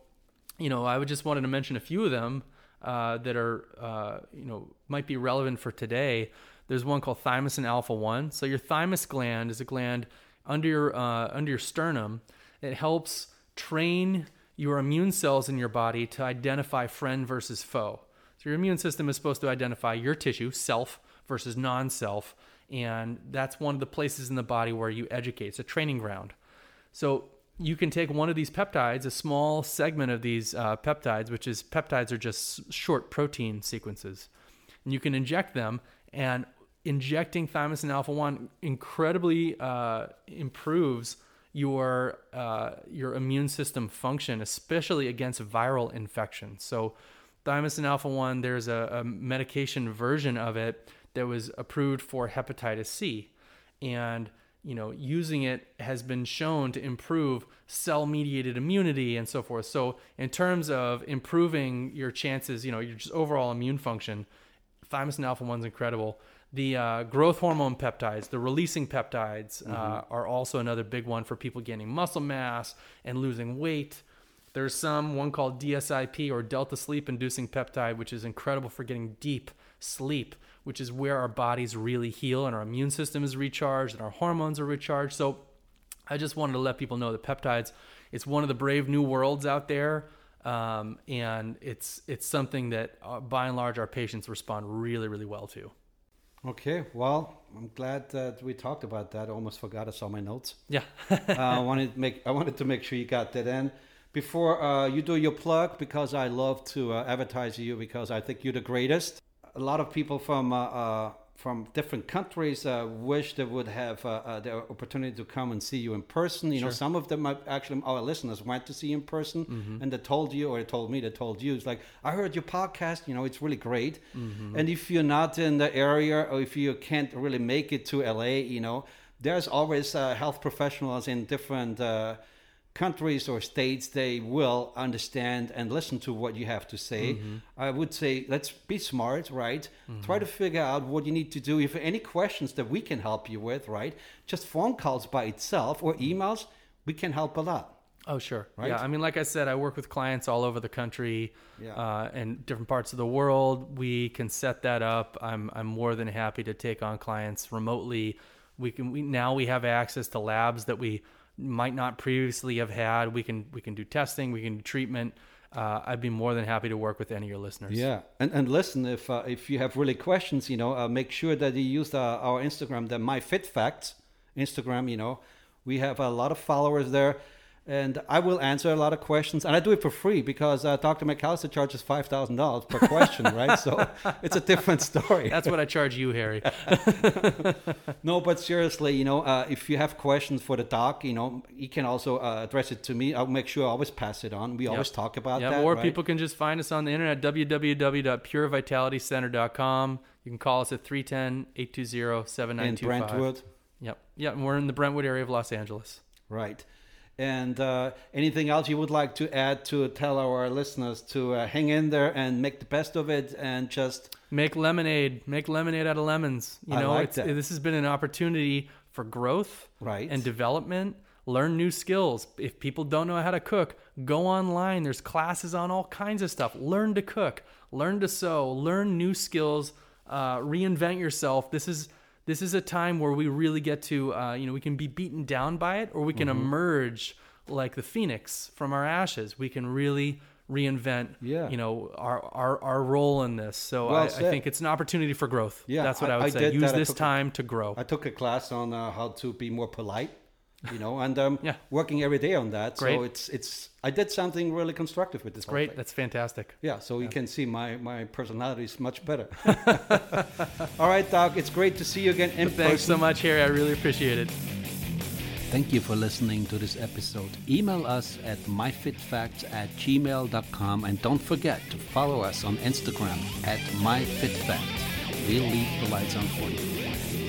you know, I would just wanted to mention a few of them uh, that are uh, you know might be relevant for today. There's one called thymosin alpha one. So your thymus gland is a gland under your uh, under your sternum. It helps train your immune cells in your body to identify friend versus foe. So your immune system is supposed to identify your tissue, self versus non-self, and that's one of the places in the body where you educate. It's a training ground. So you can take one of these peptides, a small segment of these uh, peptides, which is peptides are just short protein sequences, and you can inject them. And injecting thymosin alpha one incredibly uh, improves your uh, your immune system function, especially against viral infections. So thymosin alpha one, there's a, a medication version of it that was approved for hepatitis C, and you know, using it has been shown to improve cell mediated immunity and so forth. So, in terms of improving your chances, you know, your just overall immune function, thymosin alpha 1 is incredible. The uh, growth hormone peptides, the releasing peptides, uh, are also another big one for people gaining muscle mass and losing weight. There's some, one called DSIP or Delta Sleep Inducing Peptide, which is incredible for getting deep sleep, which is where our bodies really heal and our immune system is recharged and our hormones are recharged. So I just wanted to let people know that peptides, it's one of the brave new worlds out there. Um, and it's it's something that uh, by and large our patients respond really really well to. Okay, well, I'm glad that we talked about that. I almost forgot I saw my notes. Yeah. uh, I wanted to make I wanted to make sure you got that in before uh, you do your plug because I love to uh, advertise you because I think you're the greatest. A lot of people from uh, uh, from different countries uh, wish they would have uh, uh, the opportunity to come and see you in person. You know, some of them actually our listeners went to see you in person, Mm-hmm. and they told you or they told me they told you it's like I heard your podcast. You know, it's really great. Mm-hmm. And if you're not in the area or if you can't really make it to LA, you know, there's always uh, health professionals in different. Countries or states they will understand and listen to what you have to say Mm-hmm. i would say let's be smart right try to figure out what you need to do if any questions that we can help you with right just phone calls by itself or emails we can help a lot Oh, sure. Right? Yeah. I mean, like I said, I work with clients all over the country Yeah. uh, and different parts of the world. We can set that up. I'm, I'm more than happy to take on clients remotely. We can, we, now we have access to labs that we might not previously have had. We can, we can do testing, we can do treatment. Uh, I'd be more than happy to work with any of your listeners. Yeah, and and listen, if uh, if you have really questions, you know, uh, make sure that you use uh, our Instagram, the My Fit Facts Instagram. You know, we have a lot of followers there, and I will answer a lot of questions, and I do it for free because uh, Dr. McAllister charges five thousand dollars per question, right? So it's a different story. That's what I charge you, Harry. No, but seriously, you know, uh, if you have questions for the doc, you know, you can also uh, address it to me. I'll make sure I always pass it on. We always talk about Yeah, that. or right? people can just find us on the internet, www.purevitalitycenter.com. You can call us at 310 820 in 7925. Brentwood. Yep. Yeah, and we're in the Brentwood area of Los Angeles. Right. And uh, anything else you would like to add to tell our listeners to uh, hang in there and make the best of it and just Make lemonade. Make lemonade out of lemons. You I know, like this has been an opportunity for growth Right. and development. Learn new skills. If people don't know how to cook, go online. There's classes on all kinds of stuff. Learn to cook. Learn to sew. Learn new skills. Uh, reinvent yourself. This is this is a time where we really get to uh, you know we can be beaten down by it, or we can Mm-hmm. emerge like the phoenix from our ashes. We can really reinvent Yeah. you know our our, our role in this. So Well I, I think it's an opportunity for growth. Yeah, that's what I- I, would I say. Use this time to grow. I took a class on uh, how to be more polite, you know, and um, Yeah. working every day on that. Great. So it's it's I did something really constructive with this. whole Great. thing. That's fantastic. Yeah, so you can see my my personality is much better. All right, Doc, it's great to see you again in Thanks person. so much, Harry. I really appreciate it. Thank you for listening to this episode. Email us at myfitfacts at gmail.com and don't forget to follow us on Instagram at myfitfacts. We'll leave the lights on for you.